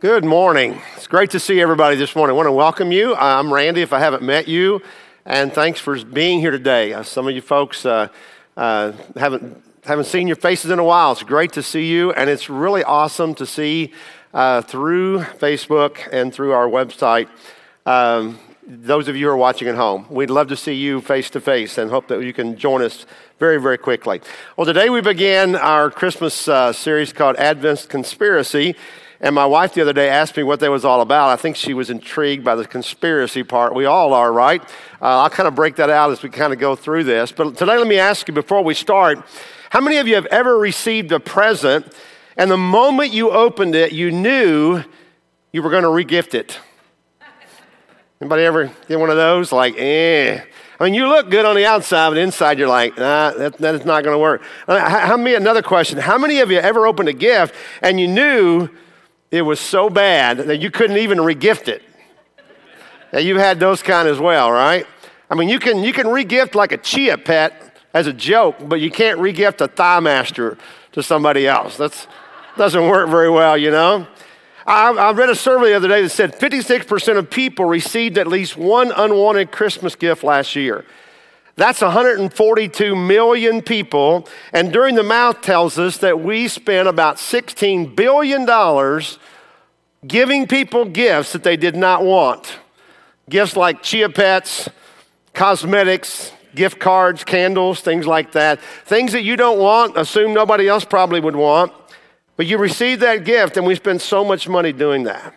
Good morning. It's great to see everybody this morning. I want to welcome you. I'm Randy, if I haven't met you, and thanks for being here today. Uh, some of you folks uh, uh, haven't, haven't seen your faces in a while. It's great to see you, and it's really awesome to see uh, through Facebook and through our website um, those of you who are watching at home. We'd love to see you face to face and hope that you can join us very, very quickly. Well, today we begin our Christmas uh, series called Advent Conspiracy. And my wife the other day asked me what that was all about. I think she was intrigued by the conspiracy part. We all are, right? Uh, I'll kind of break that out as we kind of go through this. But today, let me ask you before we start how many of you have ever received a present and the moment you opened it, you knew you were going to regift it? Anybody ever get one of those? Like, eh. I mean, you look good on the outside, but inside you're like, nah, that, that is not going to work. How many, another question, how many of you ever opened a gift and you knew it was so bad that you couldn't even regift it. Now you've had those kind as well, right? I mean, you can you can regift like a chia pet as a joke, but you can't regift a thigh master to somebody else. That doesn't work very well, you know. I, I read a survey the other day that said 56% of people received at least one unwanted Christmas gift last year. That's 142 million people. And during the mouth tells us that we spent about $16 billion giving people gifts that they did not want. Gifts like chia pets, cosmetics, gift cards, candles, things like that. Things that you don't want, assume nobody else probably would want. But you receive that gift, and we spend so much money doing that.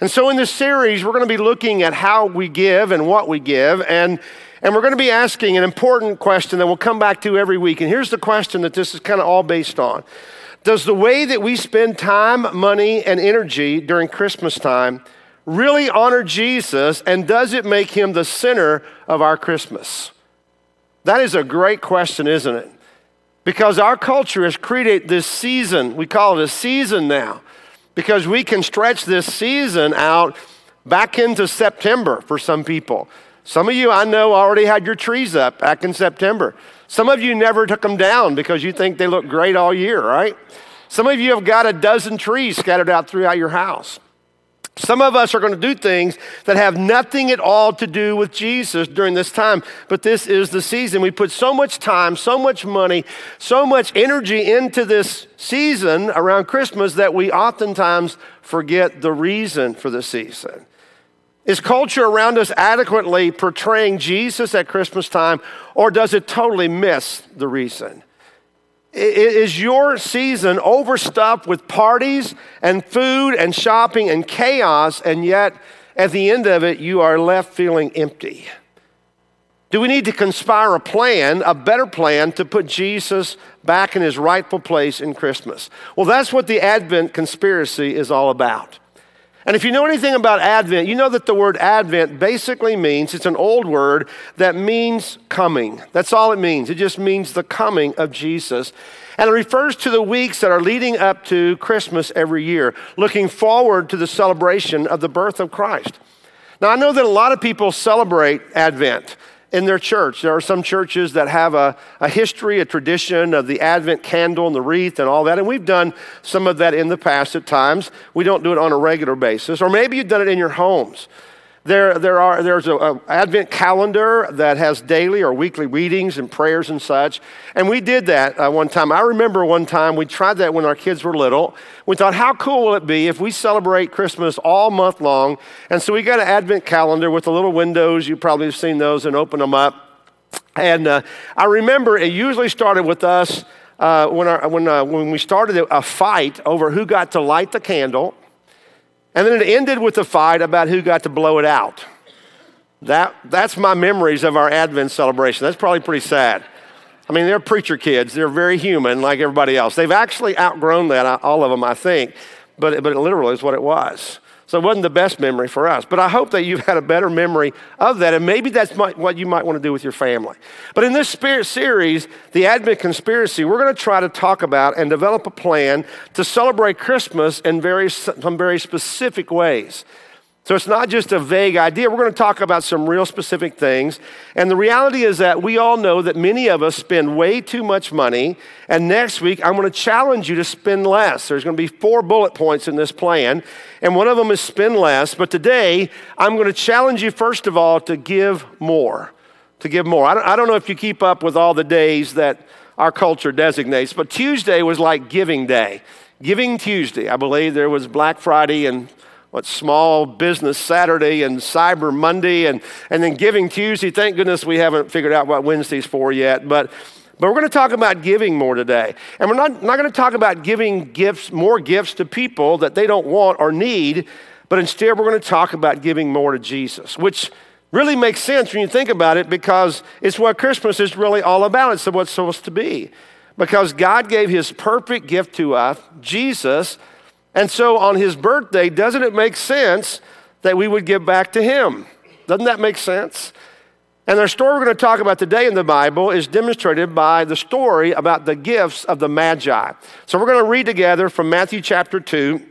And so, in this series, we're going to be looking at how we give and what we give. And and we're going to be asking an important question that we'll come back to every week. And here's the question that this is kind of all based on Does the way that we spend time, money, and energy during Christmas time really honor Jesus? And does it make him the center of our Christmas? That is a great question, isn't it? Because our culture has created this season, we call it a season now, because we can stretch this season out back into September for some people. Some of you I know already had your trees up back in September. Some of you never took them down because you think they look great all year, right? Some of you have got a dozen trees scattered out throughout your house. Some of us are going to do things that have nothing at all to do with Jesus during this time, but this is the season. We put so much time, so much money, so much energy into this season around Christmas that we oftentimes forget the reason for the season. Is culture around us adequately portraying Jesus at Christmas time, or does it totally miss the reason? Is your season overstuffed with parties and food and shopping and chaos, and yet at the end of it, you are left feeling empty? Do we need to conspire a plan, a better plan, to put Jesus back in his rightful place in Christmas? Well, that's what the Advent conspiracy is all about. And if you know anything about Advent, you know that the word Advent basically means it's an old word that means coming. That's all it means. It just means the coming of Jesus. And it refers to the weeks that are leading up to Christmas every year, looking forward to the celebration of the birth of Christ. Now, I know that a lot of people celebrate Advent in their church. There are some churches that have a, a history, a tradition of the Advent candle and the wreath and all that. And we've done some of that in the past at times. We don't do it on a regular basis. Or maybe you've done it in your homes. There, there are, there's an Advent calendar that has daily or weekly readings and prayers and such. And we did that uh, one time. I remember one time we tried that when our kids were little. We thought, how cool will it be if we celebrate Christmas all month long? And so we got an Advent calendar with the little windows. You probably have seen those and open them up. And uh, I remember it usually started with us uh, when, our, when, uh, when we started a fight over who got to light the candle and then it ended with a fight about who got to blow it out. That, that's my memories of our Advent celebration. That's probably pretty sad. I mean, they're preacher kids. They're very human like everybody else. They've actually outgrown that, all of them, I think. But, but it literally is what it was. So it wasn't the best memory for us. But I hope that you've had a better memory of that. And maybe that's what you might want to do with your family. But in this spirit series, the Advent Conspiracy, we're going to try to talk about and develop a plan to celebrate Christmas in very, some very specific ways. So it's not just a vague idea. We're going to talk about some real specific things. And the reality is that we all know that many of us spend way too much money. And next week, I'm going to challenge you to spend less. There's going to be four bullet points in this plan. And one of them is spend less. But today, I'm going to challenge you, first of all, to give more. To give more. I don't, I don't know if you keep up with all the days that our culture designates, but Tuesday was like Giving Day. Giving Tuesday. I believe there was Black Friday and what small business Saturday and Cyber Monday and, and then Giving Tuesday. Thank goodness we haven't figured out what Wednesday's for yet. But but we're going to talk about giving more today. And we're not, not going to talk about giving gifts, more gifts to people that they don't want or need, but instead we're going to talk about giving more to Jesus, which really makes sense when you think about it because it's what Christmas is really all about. It's what it's supposed to be. Because God gave his perfect gift to us, Jesus, and so on his birthday, doesn't it make sense that we would give back to him? Doesn't that make sense? And the story we're going to talk about today in the Bible is demonstrated by the story about the gifts of the Magi. So we're going to read together from Matthew chapter 2.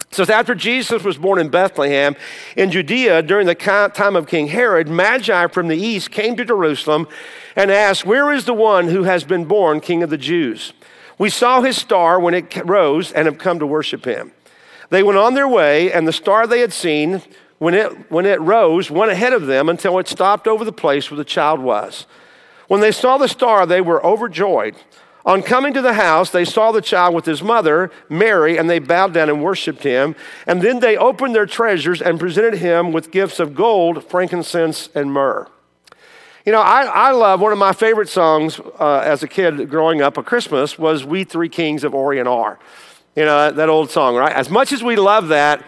It says, After Jesus was born in Bethlehem in Judea during the time of King Herod, Magi from the east came to Jerusalem and asked, Where is the one who has been born King of the Jews? We saw his star when it rose and have come to worship him. They went on their way, and the star they had seen when it, when it rose went ahead of them until it stopped over the place where the child was. When they saw the star, they were overjoyed. On coming to the house, they saw the child with his mother, Mary, and they bowed down and worshiped him. And then they opened their treasures and presented him with gifts of gold, frankincense, and myrrh. You know, I, I love one of my favorite songs uh, as a kid growing up at Christmas was We Three Kings of Orient Are. You know, that, that old song, right? As much as we love that,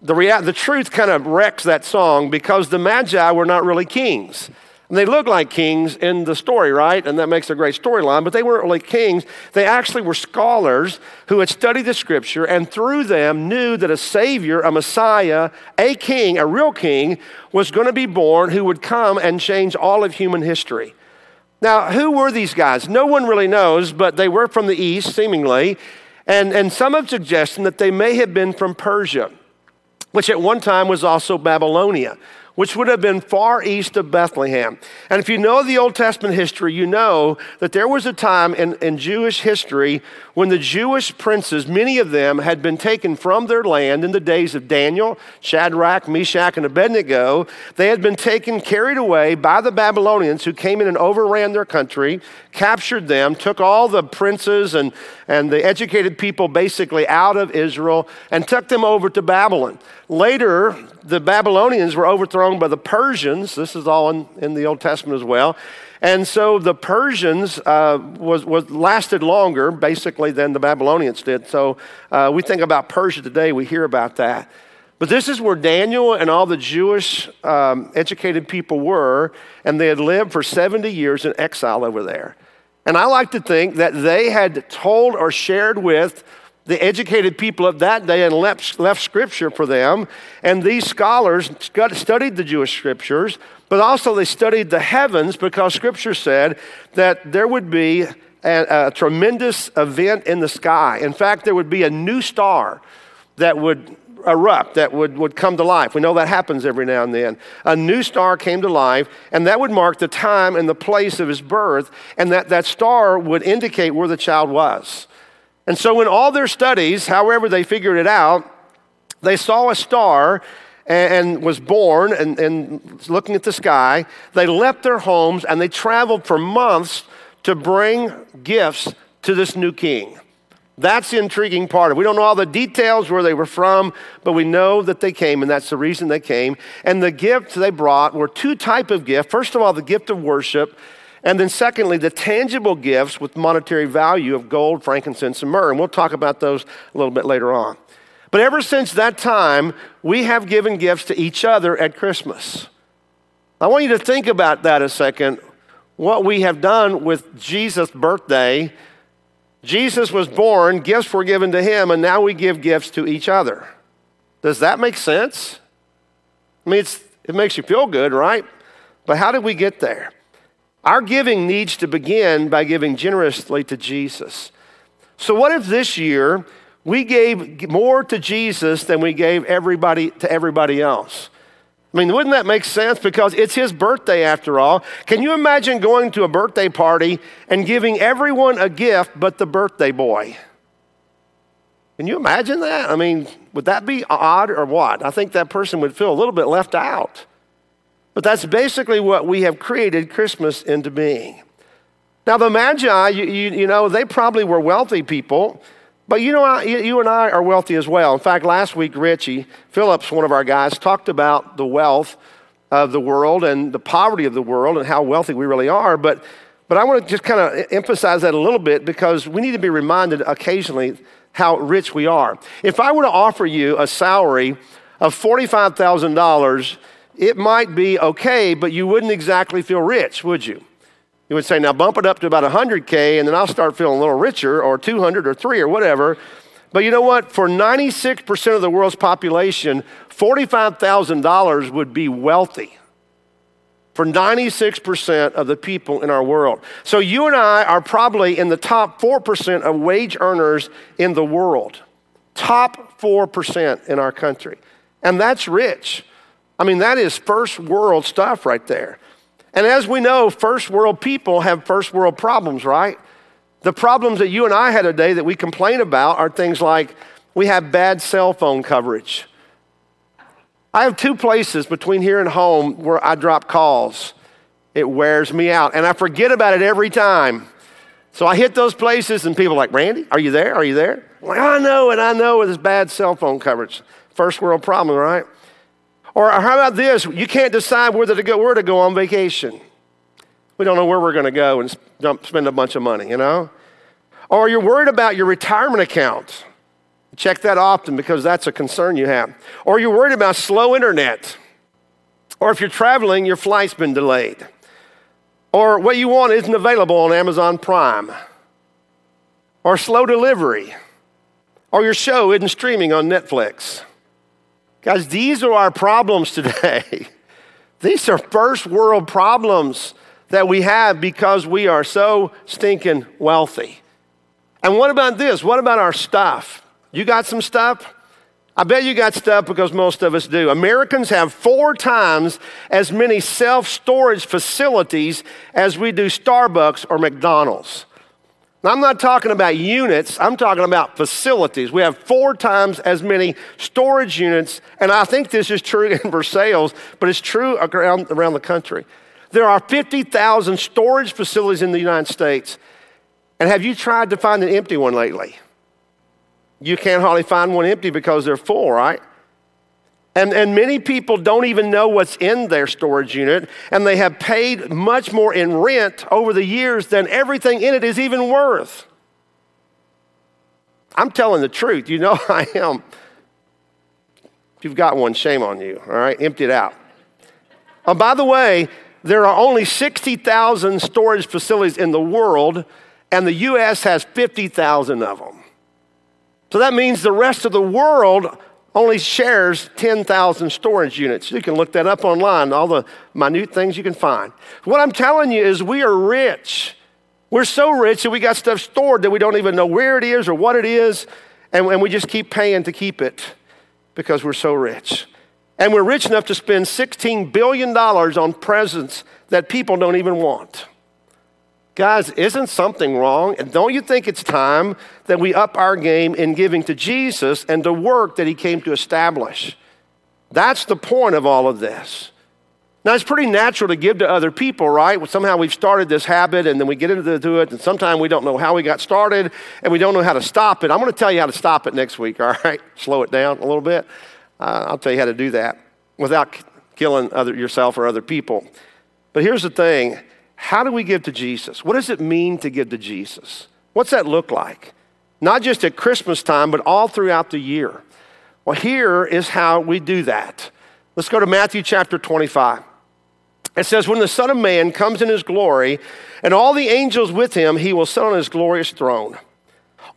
the, rea- the truth kind of wrecks that song because the Magi were not really kings. And they look like kings in the story, right? And that makes a great storyline, but they weren't really kings. They actually were scholars who had studied the scripture and through them knew that a savior, a messiah, a king, a real king, was going to be born who would come and change all of human history. Now, who were these guys? No one really knows, but they were from the east, seemingly. And, and some have suggested that they may have been from Persia, which at one time was also Babylonia which would have been far east of Bethlehem. And if you know the Old Testament history, you know that there was a time in, in Jewish history when the Jewish princes, many of them had been taken from their land in the days of Daniel, Shadrach, Meshach, and Abednego. They had been taken, carried away by the Babylonians who came in and overran their country, captured them, took all the princes and, and the educated people basically out of Israel, and took them over to Babylon. Later, the Babylonians were overthrown by the Persians. This is all in, in the Old Testament as well. And so the Persians uh, was, was lasted longer, basically, than the Babylonians did. So uh, we think about Persia today, we hear about that. But this is where Daniel and all the Jewish um, educated people were, and they had lived for 70 years in exile over there. And I like to think that they had told or shared with the educated people of that day and left, left scripture for them. And these scholars studied the Jewish scriptures, but also they studied the heavens because scripture said that there would be a, a tremendous event in the sky. In fact, there would be a new star that would erupt, that would, would come to life. We know that happens every now and then. A new star came to life, and that would mark the time and the place of his birth, and that, that star would indicate where the child was. And so, in all their studies, however they figured it out, they saw a star and, was born and, and looking at the sky. They left their homes and they traveled for months to bring gifts to this new king. That's the intriguing part. We don't know all the details where they were from, but we know that they came, and that's the reason they came. And the gifts they brought were two type of gift. First of all, the gift of worship, and then, secondly, the tangible gifts with monetary value of gold, frankincense, and myrrh. And we'll talk about those a little bit later on. But ever since that time, we have given gifts to each other at Christmas. I want you to think about that a second. What we have done with Jesus' birthday. Jesus was born, gifts were given to him, and now we give gifts to each other. Does that make sense? I mean, it makes you feel good, right? But how did we get there? Our giving needs to begin by giving generously to Jesus. So, what if this year we gave more to Jesus than we gave everybody to everybody else. I mean, wouldn't that make sense? Because it's his birthday after all. Can you imagine going to a birthday party and giving everyone a gift but the birthday boy? Can you imagine that? I mean, would that be odd or what? I think that person would feel a little bit left out. But that's basically what we have created Christmas into being. Now, the Magi, you, you, you know, they probably were wealthy people. But you know, you and I are wealthy as well. In fact, last week, Richie Phillips, one of our guys, talked about the wealth of the world and the poverty of the world and how wealthy we really are. But, but I want to just kind of emphasize that a little bit because we need to be reminded occasionally how rich we are. If I were to offer you a salary of $45,000, it might be okay, but you wouldn't exactly feel rich, would you? You would say, now bump it up to about 100K, and then I'll start feeling a little richer, or 200 or 3 or whatever. But you know what? For 96% of the world's population, $45,000 would be wealthy. For 96% of the people in our world. So you and I are probably in the top 4% of wage earners in the world. Top 4% in our country. And that's rich. I mean, that is first world stuff right there. And as we know, first world people have first world problems, right? The problems that you and I had today that we complain about are things like we have bad cell phone coverage. I have two places between here and home where I drop calls. It wears me out, and I forget about it every time. So I hit those places, and people are like, Randy, are you there? Are you there? I'm like, I know, and I know with this bad cell phone coverage. First world problem, right? Or how about this? You can't decide whether to go, where to go on vacation. We don't know where we're going to go and spend a bunch of money, you know? Or you're worried about your retirement account. Check that often because that's a concern you have. Or you're worried about slow internet. Or if you're traveling, your flight's been delayed. Or what you want isn't available on Amazon Prime. Or slow delivery. Or your show isn't streaming on Netflix. Guys, these are our problems today. these are first world problems that we have because we are so stinking wealthy. And what about this? What about our stuff? You got some stuff? I bet you got stuff because most of us do. Americans have four times as many self storage facilities as we do Starbucks or McDonald's. Now, I'm not talking about units, I'm talking about facilities. We have four times as many storage units, and I think this is true in Versailles, but it's true around, around the country. There are 50,000 storage facilities in the United States. And have you tried to find an empty one lately? You can't hardly find one empty because they're full, right? And, and many people don't even know what's in their storage unit, and they have paid much more in rent over the years than everything in it is even worth. I'm telling the truth. You know I am. If you've got one, shame on you, all right? Empty it out. Oh, by the way, there are only 60,000 storage facilities in the world, and the U.S. has 50,000 of them. So that means the rest of the world only shares 10,000 storage units. You can look that up online, all the minute things you can find. What I'm telling you is we are rich. We're so rich that we got stuff stored that we don't even know where it is or what it is, and, and we just keep paying to keep it because we're so rich. And we're rich enough to spend $16 billion on presents that people don't even want. Guys, isn't something wrong? And don't you think it's time that we up our game in giving to Jesus and the work that he came to establish? That's the point of all of this. Now, it's pretty natural to give to other people, right? Somehow we've started this habit and then we get into it, and sometimes we don't know how we got started and we don't know how to stop it. I'm going to tell you how to stop it next week, all right? Slow it down a little bit. Uh, I'll tell you how to do that without killing other, yourself or other people. But here's the thing how do we give to Jesus? What does it mean to give to Jesus? What's that look like? Not just at Christmas time, but all throughout the year. Well, here is how we do that. Let's go to Matthew chapter 25. It says, When the Son of Man comes in his glory, and all the angels with him, he will sit on his glorious throne.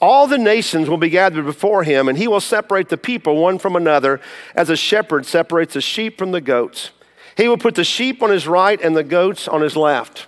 All the nations will be gathered before him, and he will separate the people one from another, as a shepherd separates the sheep from the goats. He will put the sheep on his right and the goats on his left.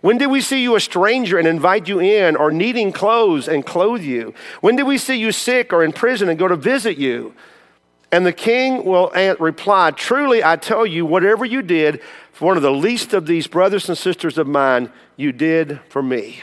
When did we see you a stranger and invite you in, or needing clothes and clothe you? When did we see you sick or in prison and go to visit you? And the king will reply, Truly, I tell you, whatever you did for one of the least of these brothers and sisters of mine, you did for me.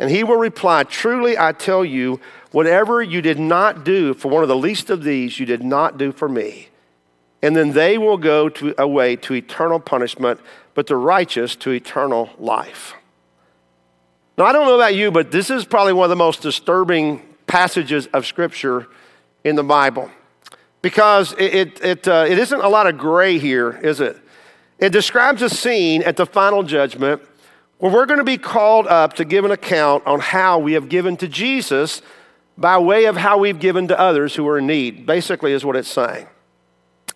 And he will reply, Truly I tell you, whatever you did not do for one of the least of these, you did not do for me and then they will go to, away to eternal punishment, but the righteous to eternal life. Now, I don't know about you, but this is probably one of the most disturbing passages of Scripture in the Bible because it, it, it, uh, it isn't a lot of gray here, is it? It describes a scene at the final judgment where we're going to be called up to give an account on how we have given to Jesus by way of how we've given to others who are in need, basically, is what it's saying.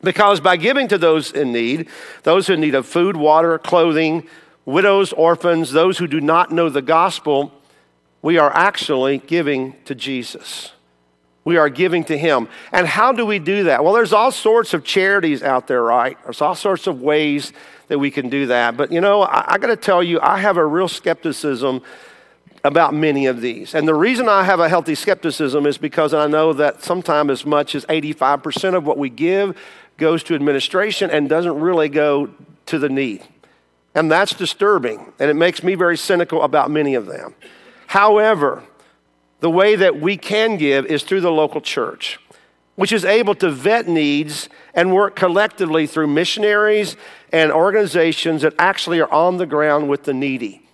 Because by giving to those in need, those in need of food, water, clothing, widows, orphans, those who do not know the gospel, we are actually giving to Jesus. We are giving to Him. And how do we do that? Well, there's all sorts of charities out there, right? There's all sorts of ways that we can do that. But you know, I, I got to tell you, I have a real skepticism about many of these. And the reason I have a healthy skepticism is because I know that sometimes as much as 85% of what we give goes to administration and doesn't really go to the need. And that's disturbing, and it makes me very cynical about many of them. However, the way that we can give is through the local church, which is able to vet needs and work collectively through missionaries and organizations that actually are on the ground with the needy.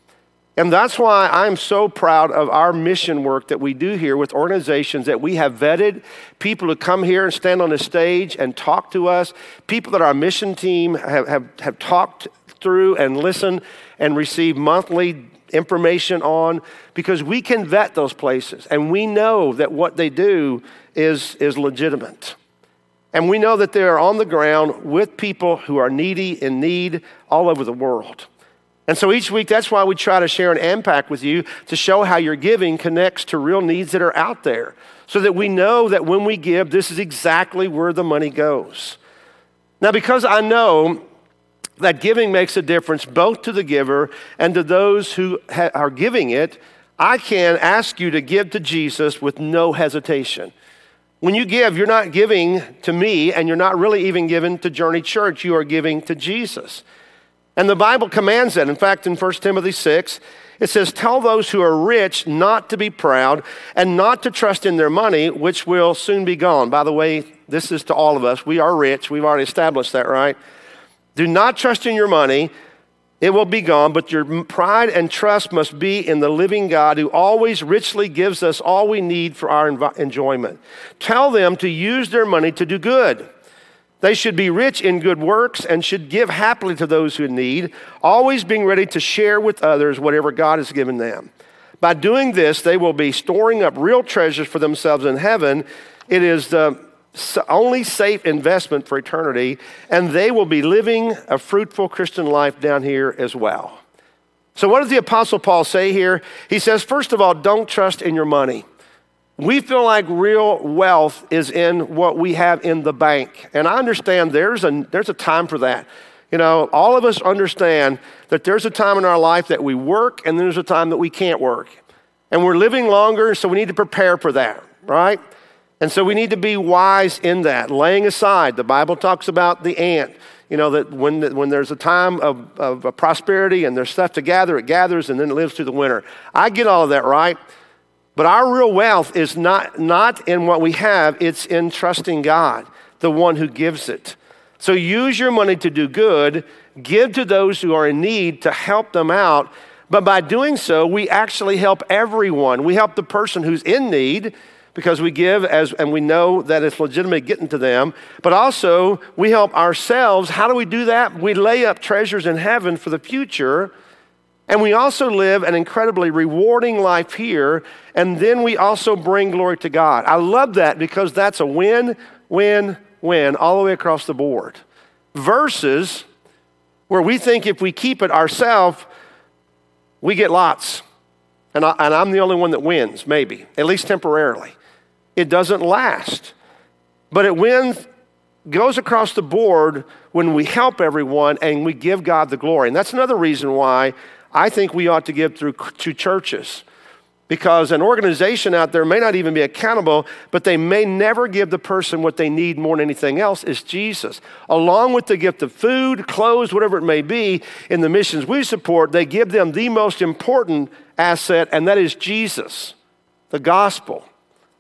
And that's why I'm so proud of our mission work that we do here with organizations that we have vetted, people who come here and stand on the stage and talk to us, people that our mission team have, have, have talked through and listened and received monthly information on, because we can vet those places and we know that what they do is, is legitimate. And we know that they are on the ground with people who are needy, in need all over the world. And so each week, that's why we try to share an impact with you to show how your giving connects to real needs that are out there so that we know that when we give, this is exactly where the money goes. Now, because I know that giving makes a difference both to the giver and to those who ha- are giving it, I can ask you to give to Jesus with no hesitation. When you give, you're not giving to me and you're not really even giving to Journey Church, you are giving to Jesus. And the Bible commands that. In fact, in 1 Timothy 6, it says, Tell those who are rich not to be proud and not to trust in their money, which will soon be gone. By the way, this is to all of us. We are rich. We've already established that, right? Do not trust in your money. It will be gone, but your pride and trust must be in the living God who always richly gives us all we need for our enjoyment. Tell them to use their money to do good they should be rich in good works and should give happily to those who need, always being ready to share with others whatever God has given them. By doing this, they will be storing up real treasures for themselves in heaven. It is the only safe investment for eternity, and they will be living a fruitful Christian life down here as well. So, what does the Apostle Paul say here? He says, first of all, don't trust in your money. We feel like real wealth is in what we have in the bank. And I understand there's a, there's a time for that. You know, all of us understand that there's a time in our life that we work and there's a time that we can't work. And we're living longer, so we need to prepare for that, right? And so we need to be wise in that, laying aside. The Bible talks about the ant, you know, that when, when there's a time of, of prosperity and there's stuff to gather, it gathers and then it lives through the winter. I get all of that, right? But our real wealth is not, not in what we have, it's in trusting God, the one who gives it. So use your money to do good, give to those who are in need to help them out. But by doing so, we actually help everyone. We help the person who's in need because we give as and we know that it's legitimate getting to them. But also we help ourselves. How do we do that? We lay up treasures in heaven for the future and we also live an incredibly rewarding life here and then we also bring glory to god. I love that because that's a win win win all the way across the board. Versus where we think if we keep it ourselves we get lots. And, I, and i'm the only one that wins maybe at least temporarily it doesn't last. But it wins, goes across the board when we help everyone and we give God the glory. And that's another reason why I think we ought to give through to churches. Because an organization out there may not even be accountable, but they may never give the person what they need more than anything else is Jesus. Along with the gift of food, clothes, whatever it may be, in the missions we support, they give them the most important asset, and that is Jesus, the gospel.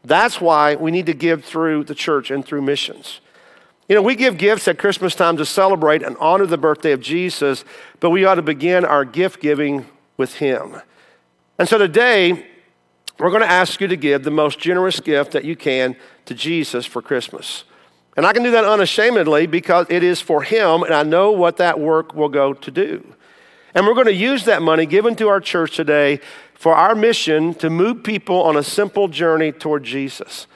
That's why we need to give through the church and through missions. You know, we give gifts at Christmas time to celebrate and honor the birthday of Jesus, but we ought to begin our gift giving with Him. And so today, we're going to ask you to give the most generous gift that you can to Jesus for Christmas. And I can do that unashamedly because it is for Him, and I know what that work will go to do. And we're going to use that money given to our church today for our mission to move people on a simple journey toward Jesus.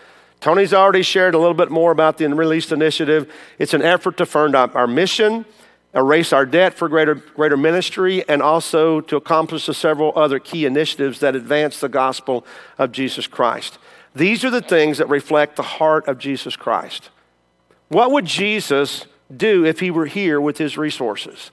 Tony's already shared a little bit more about the Released Initiative. It's an effort to fund our mission, erase our debt for greater, greater ministry, and also to accomplish the several other key initiatives that advance the gospel of Jesus Christ. These are the things that reflect the heart of Jesus Christ. What would Jesus do if he were here with his resources?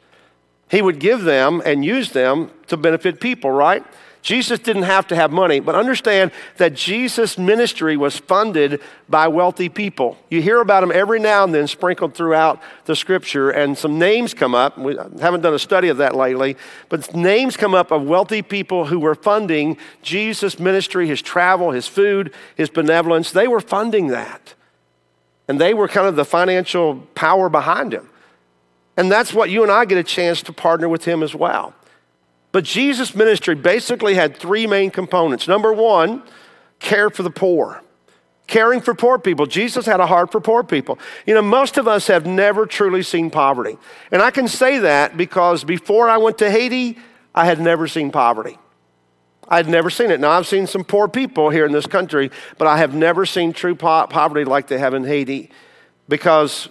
He would give them and use them to benefit people, right? Jesus didn't have to have money, but understand that Jesus' ministry was funded by wealthy people. You hear about them every now and then sprinkled throughout the scripture, and some names come up. We haven't done a study of that lately, but names come up of wealthy people who were funding Jesus' ministry, his travel, his food, his benevolence. They were funding that. And they were kind of the financial power behind him. And that's what you and I get a chance to partner with him as well. But Jesus' ministry basically had three main components. Number one, care for the poor. Caring for poor people. Jesus had a heart for poor people. You know, most of us have never truly seen poverty. And I can say that because before I went to Haiti, I had never seen poverty. I'd never seen it. Now, I've seen some poor people here in this country, but I have never seen true po- poverty like they have in Haiti because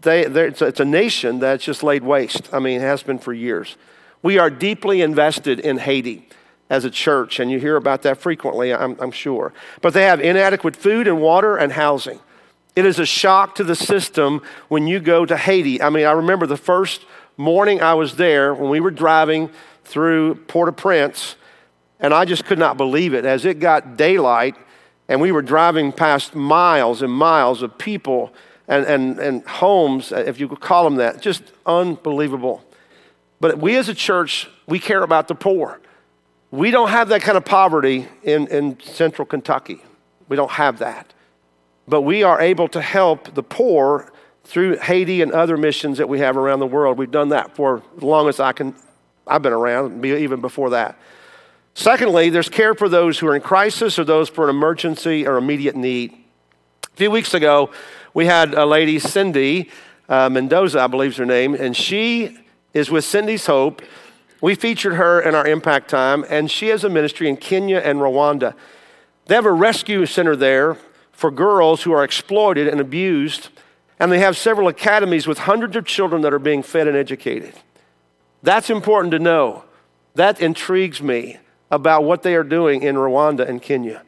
they, it's, a, it's a nation that's just laid waste. I mean, it has been for years. We are deeply invested in Haiti as a church, and you hear about that frequently, I'm, I'm, sure. But they have inadequate food and water and housing. It is a shock to the system when you go to Haiti. I mean, I remember the first morning I was there when we were driving through Port au Prince, and I just could not believe it. As it got daylight, and we were driving past miles and miles of people and, and, and homes, uh, if you could call them that. Just unbelievable. But we as a church, we care about the poor. We don't have that kind of poverty in, in central Kentucky. We don't have that. But we are able to help the poor through Haiti and other missions that we have around the world. We've done that for as long as I can, I've been around, even before that. Secondly, there's care for those who are in crisis or those for an emergency or immediate need. A few weeks ago, we had a lady, Cindy uh, Mendoza, I believe is her name, and she is with Cindy's Hope. We featured her in our impact time, and she has a ministry in Kenya and Rwanda. They have a rescue center there for girls who are exploited and abused, and they have several academies with hundreds of children that are being fed and educated. That's important to know. That intrigues me about what they are doing in Rwanda and Kenya.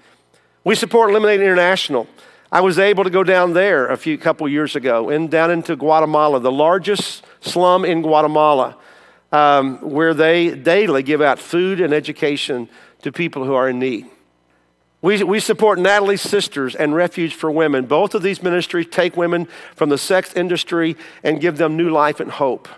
We support Lemonade International. I was able to go down there a few couple years ago and down into Guatemala, the largest slum in Guatemala, um, where they daily give out food and education to people who are in need. We, we support Natalie's Sisters and Refuge for Women. Both of these ministries take women from the sex industry and give them new life and hope.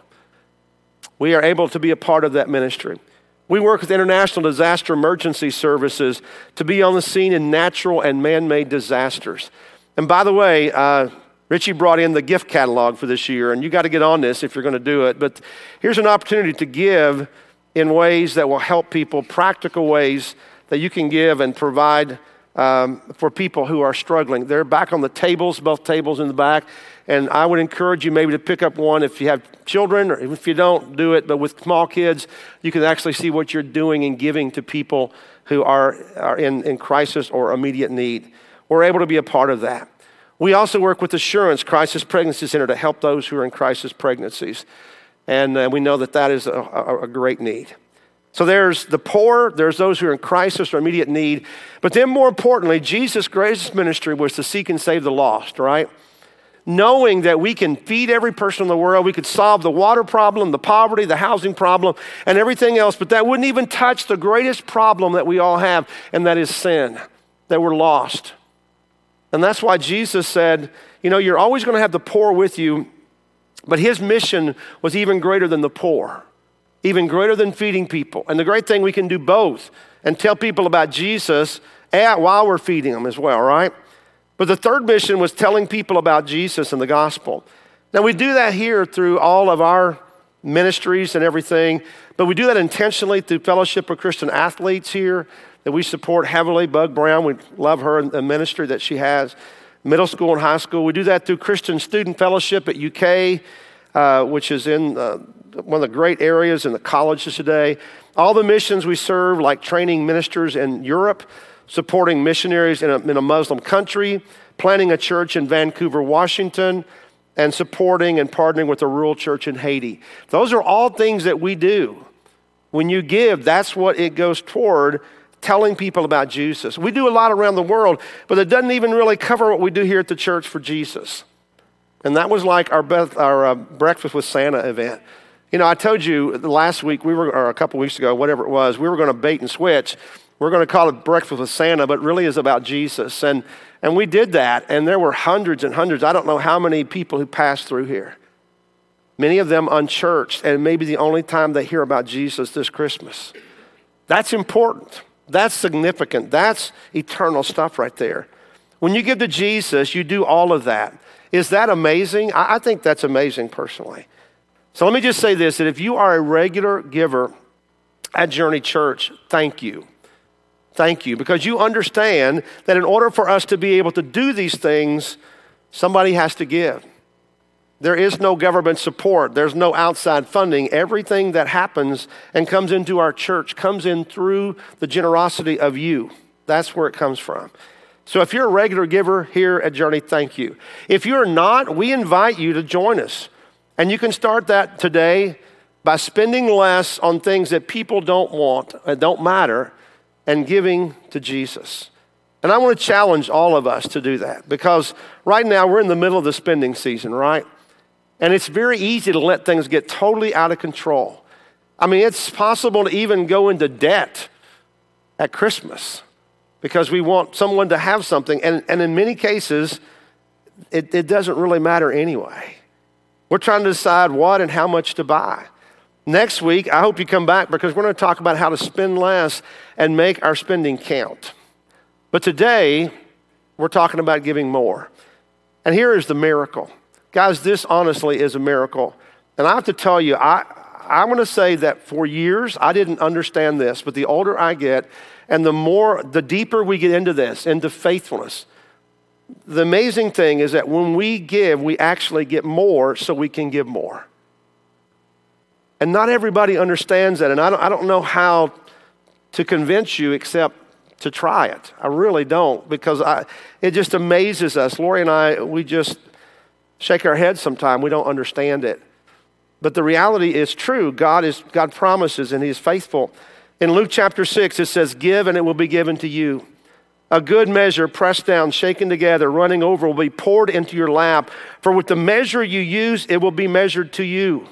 We are able to be a part of that ministry. We work with International Disaster Emergency Services to be on the scene in natural and man made disasters. And by the way, uh, Richie brought in the gift catalog for this year, and you got to get on this if you're going to do it. But here's an opportunity to give in ways that will help people, practical ways that you can give and provide um, for people who are struggling. They're back on the tables, both tables in the back. And I would encourage you maybe to pick up one if you have children, or if you don't, do it. But with small kids, you can actually see what you're doing and giving to people who are, are in, in crisis or immediate need. We're able to be a part of that. We also work with Assurance Crisis Pregnancy Center to help those who are in crisis pregnancies. And uh, we know that that is a, a, a great need. So there's the poor, there's those who are in crisis or immediate need. But then, more importantly, Jesus' greatest ministry was to seek and save the lost, right? Knowing that we can feed every person in the world, we could solve the water problem, the poverty, the housing problem, and everything else, but that wouldn't even touch the greatest problem that we all have, and that is sin, that we're lost. And that's why Jesus said, You know, you're always going to have the poor with you, but his mission was even greater than the poor even greater than feeding people. And the great thing, we can do both and tell people about Jesus at, while we're feeding them as well, right? But the third mission was telling people about Jesus and the gospel. Now, we do that here through all of our ministries and everything, but we do that intentionally through Fellowship of Christian Athletes here that we support heavily. Bug Brown, we love her and the ministry that she has. Middle school and high school. We do that through Christian Student Fellowship at UK, uh, which is in uh, one of the great areas in the colleges today. All the missions we serve, like training ministers in Europe, supporting missionaries in a, in a Muslim country, planting a church in Vancouver, Washington, and supporting and partnering with a rural church in Haiti. Those are all things that we do. When you give, that's what it goes toward telling people about Jesus. We do a lot around the world, but it doesn't even really cover what we do here at the church for Jesus. And that was like our, our uh, Breakfast with Santa event. You know, I told you last week, we were, or a couple weeks ago, whatever it was, we were going to bait and switch. We're going to call it Breakfast with Santa, but really is about Jesus. And, and we did that, and there were hundreds and hundreds. I don't know how many people who passed through here. Many of them unchurched, and maybe the only time they hear about Jesus this Christmas. That's important. That's significant. That's eternal stuff right there. When you give to Jesus, you do all of that. Is that amazing? I, I think that's amazing personally. So let me just say this that if you are a regular giver at Journey Church, thank you. Thank you. Because you understand that in order for us to be able to do these things, somebody has to give. There is no government support. There's no outside funding. Everything that happens and comes into our church comes in through the generosity of you. That's where it comes from. So if you're a regular giver here at Journey, thank you. If you're not, we invite you to join us. And you can start that today by spending less on things that people don't want, that don't matter, and giving to Jesus. And I want to challenge all of us to do that because right now we're in the middle of the spending season, right? And it's very easy to let things get totally out of control. I mean, it's possible to even go into debt at Christmas because we want someone to have something. And, and in many cases, it, it doesn't really matter anyway. We're trying to decide what and how much to buy. Next week, I hope you come back because we're going to talk about how to spend less and make our spending count. But today, we're talking about giving more. And here is the miracle. Guys, this honestly is a miracle. And I have to tell you, I, I'm going to say that for years, I didn't understand this, but the older I get and the more, the deeper we get into this, into faithfulness, the amazing thing is that when we give, we actually get more so we can give more. And not everybody understands that. And I don't, I don't know how to convince you except to try it. I really don't because I, it just amazes us. Lori and I, we just shake our heads sometimes. We don't understand it. But the reality is true. God, is, God promises and He is faithful. In Luke chapter 6, it says, Give and it will be given to you. A good measure, pressed down, shaken together, running over, will be poured into your lap. For with the measure you use, it will be measured to you.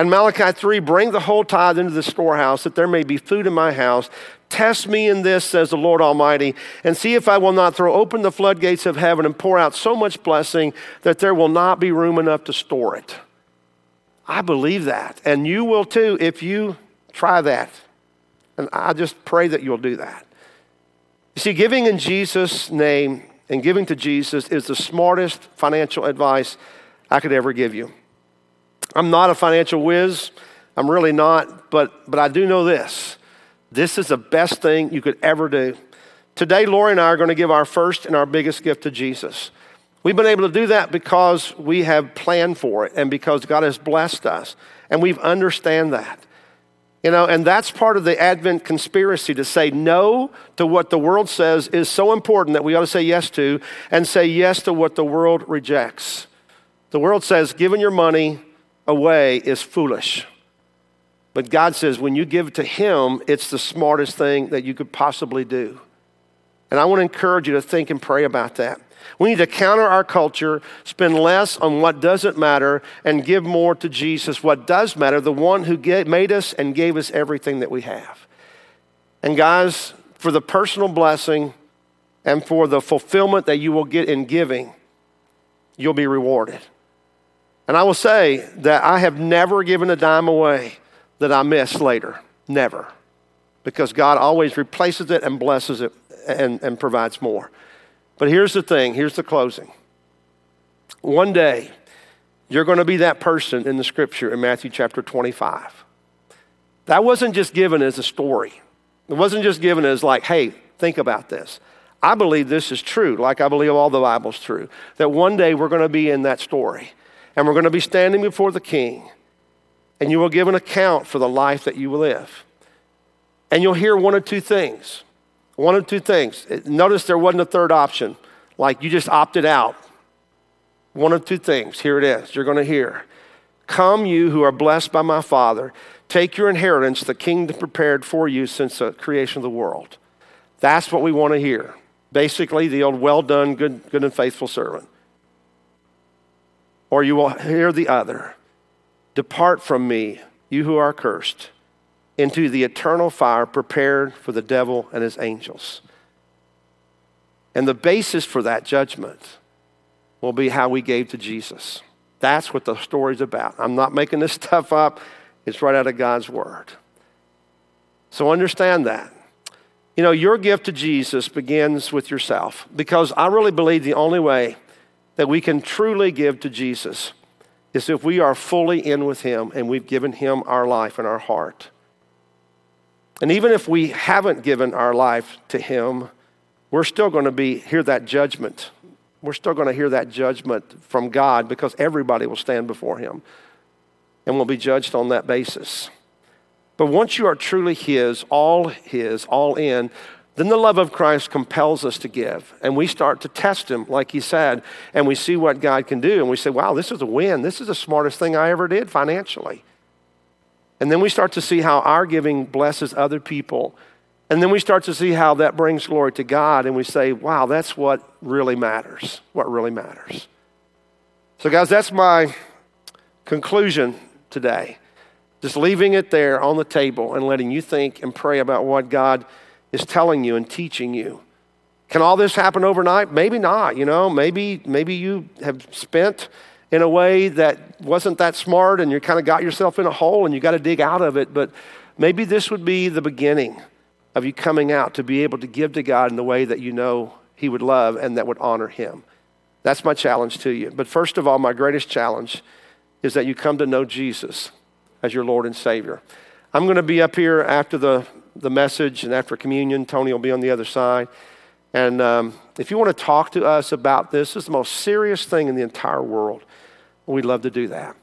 And Malachi 3 bring the whole tithe into the storehouse, that there may be food in my house. Test me in this, says the Lord Almighty, and see if I will not throw open the floodgates of heaven and pour out so much blessing that there will not be room enough to store it. I believe that. And you will too if you try that. And I just pray that you'll do that. You see, giving in Jesus' name and giving to Jesus is the smartest financial advice I could ever give you. I'm not a financial whiz. I'm really not, but, but I do know this. This is the best thing you could ever do. Today, Lori and I are going to give our first and our biggest gift to Jesus. We've been able to do that because we have planned for it and because God has blessed us and we understand that. You know, and that's part of the Advent conspiracy to say no to what the world says is so important that we ought to say yes to and say yes to what the world rejects. The world says giving your money away is foolish. But God says when you give to Him, it's the smartest thing that you could possibly do. And I want to encourage you to think and pray about that. We need to counter our culture, spend less on what doesn't matter, and give more to Jesus, what does matter, the one who made us and gave us everything that we have. And guys, for the personal blessing and for the fulfillment that you will get in giving, you'll be rewarded. And I will say that I have never given a dime away that I miss later. Never. Because God always replaces it and blesses it and, and provides more. But here's the thing here's the closing. One day, you're going to be that person in the scripture in Matthew chapter 25. That wasn't just given as a story, it wasn't just given as, like, hey, think about this. I believe this is true, like I believe all the Bible's true, that one day we're going to be in that story and we're going to be standing before the king and you will give an account for the life that you live. And you'll hear one of two things. One of two things. Notice there wasn't a third option, like you just opted out. One of two things. Here it is. You're going to hear Come, you who are blessed by my Father, take your inheritance, the kingdom prepared for you since the creation of the world. That's what we want to hear. Basically, the old well done, good, good and faithful servant. Or you will hear the other Depart from me, you who are cursed into the eternal fire prepared for the devil and his angels. And the basis for that judgment will be how we gave to Jesus. That's what the story's about. I'm not making this stuff up, it's right out of God's word. So understand that. You know, your gift to Jesus begins with yourself because I really believe the only way that we can truly give to Jesus is if we are fully in with Him and we've given Him our life and our heart. And even if we haven't given our life to Him, we're still going to be hear that judgment. We're still going to hear that judgment from God because everybody will stand before Him and will be judged on that basis. But once you are truly His, all His, all in, then the love of Christ compels us to give. And we start to test Him, like He said, and we see what God can do. And we say, wow, this is a win. This is the smartest thing I ever did financially. And then we start to see how our giving blesses other people. And then we start to see how that brings glory to God. And we say, wow, that's what really matters. What really matters. So, guys, that's my conclusion today. Just leaving it there on the table and letting you think and pray about what God is telling you and teaching you. Can all this happen overnight? Maybe not, you know. Maybe maybe you have spent in a way that wasn't that smart and you kind of got yourself in a hole and you got to dig out of it. But maybe this would be the beginning of you coming out to be able to give to God in the way that you know He would love and that would honor Him. That's my challenge to you. But first of all, my greatest challenge is that you come to know Jesus as your Lord and Savior. I'm going to be up here after the, the message and after communion. Tony will be on the other side. And um, if you want to talk to us about this, this is the most serious thing in the entire world. We'd love to do that.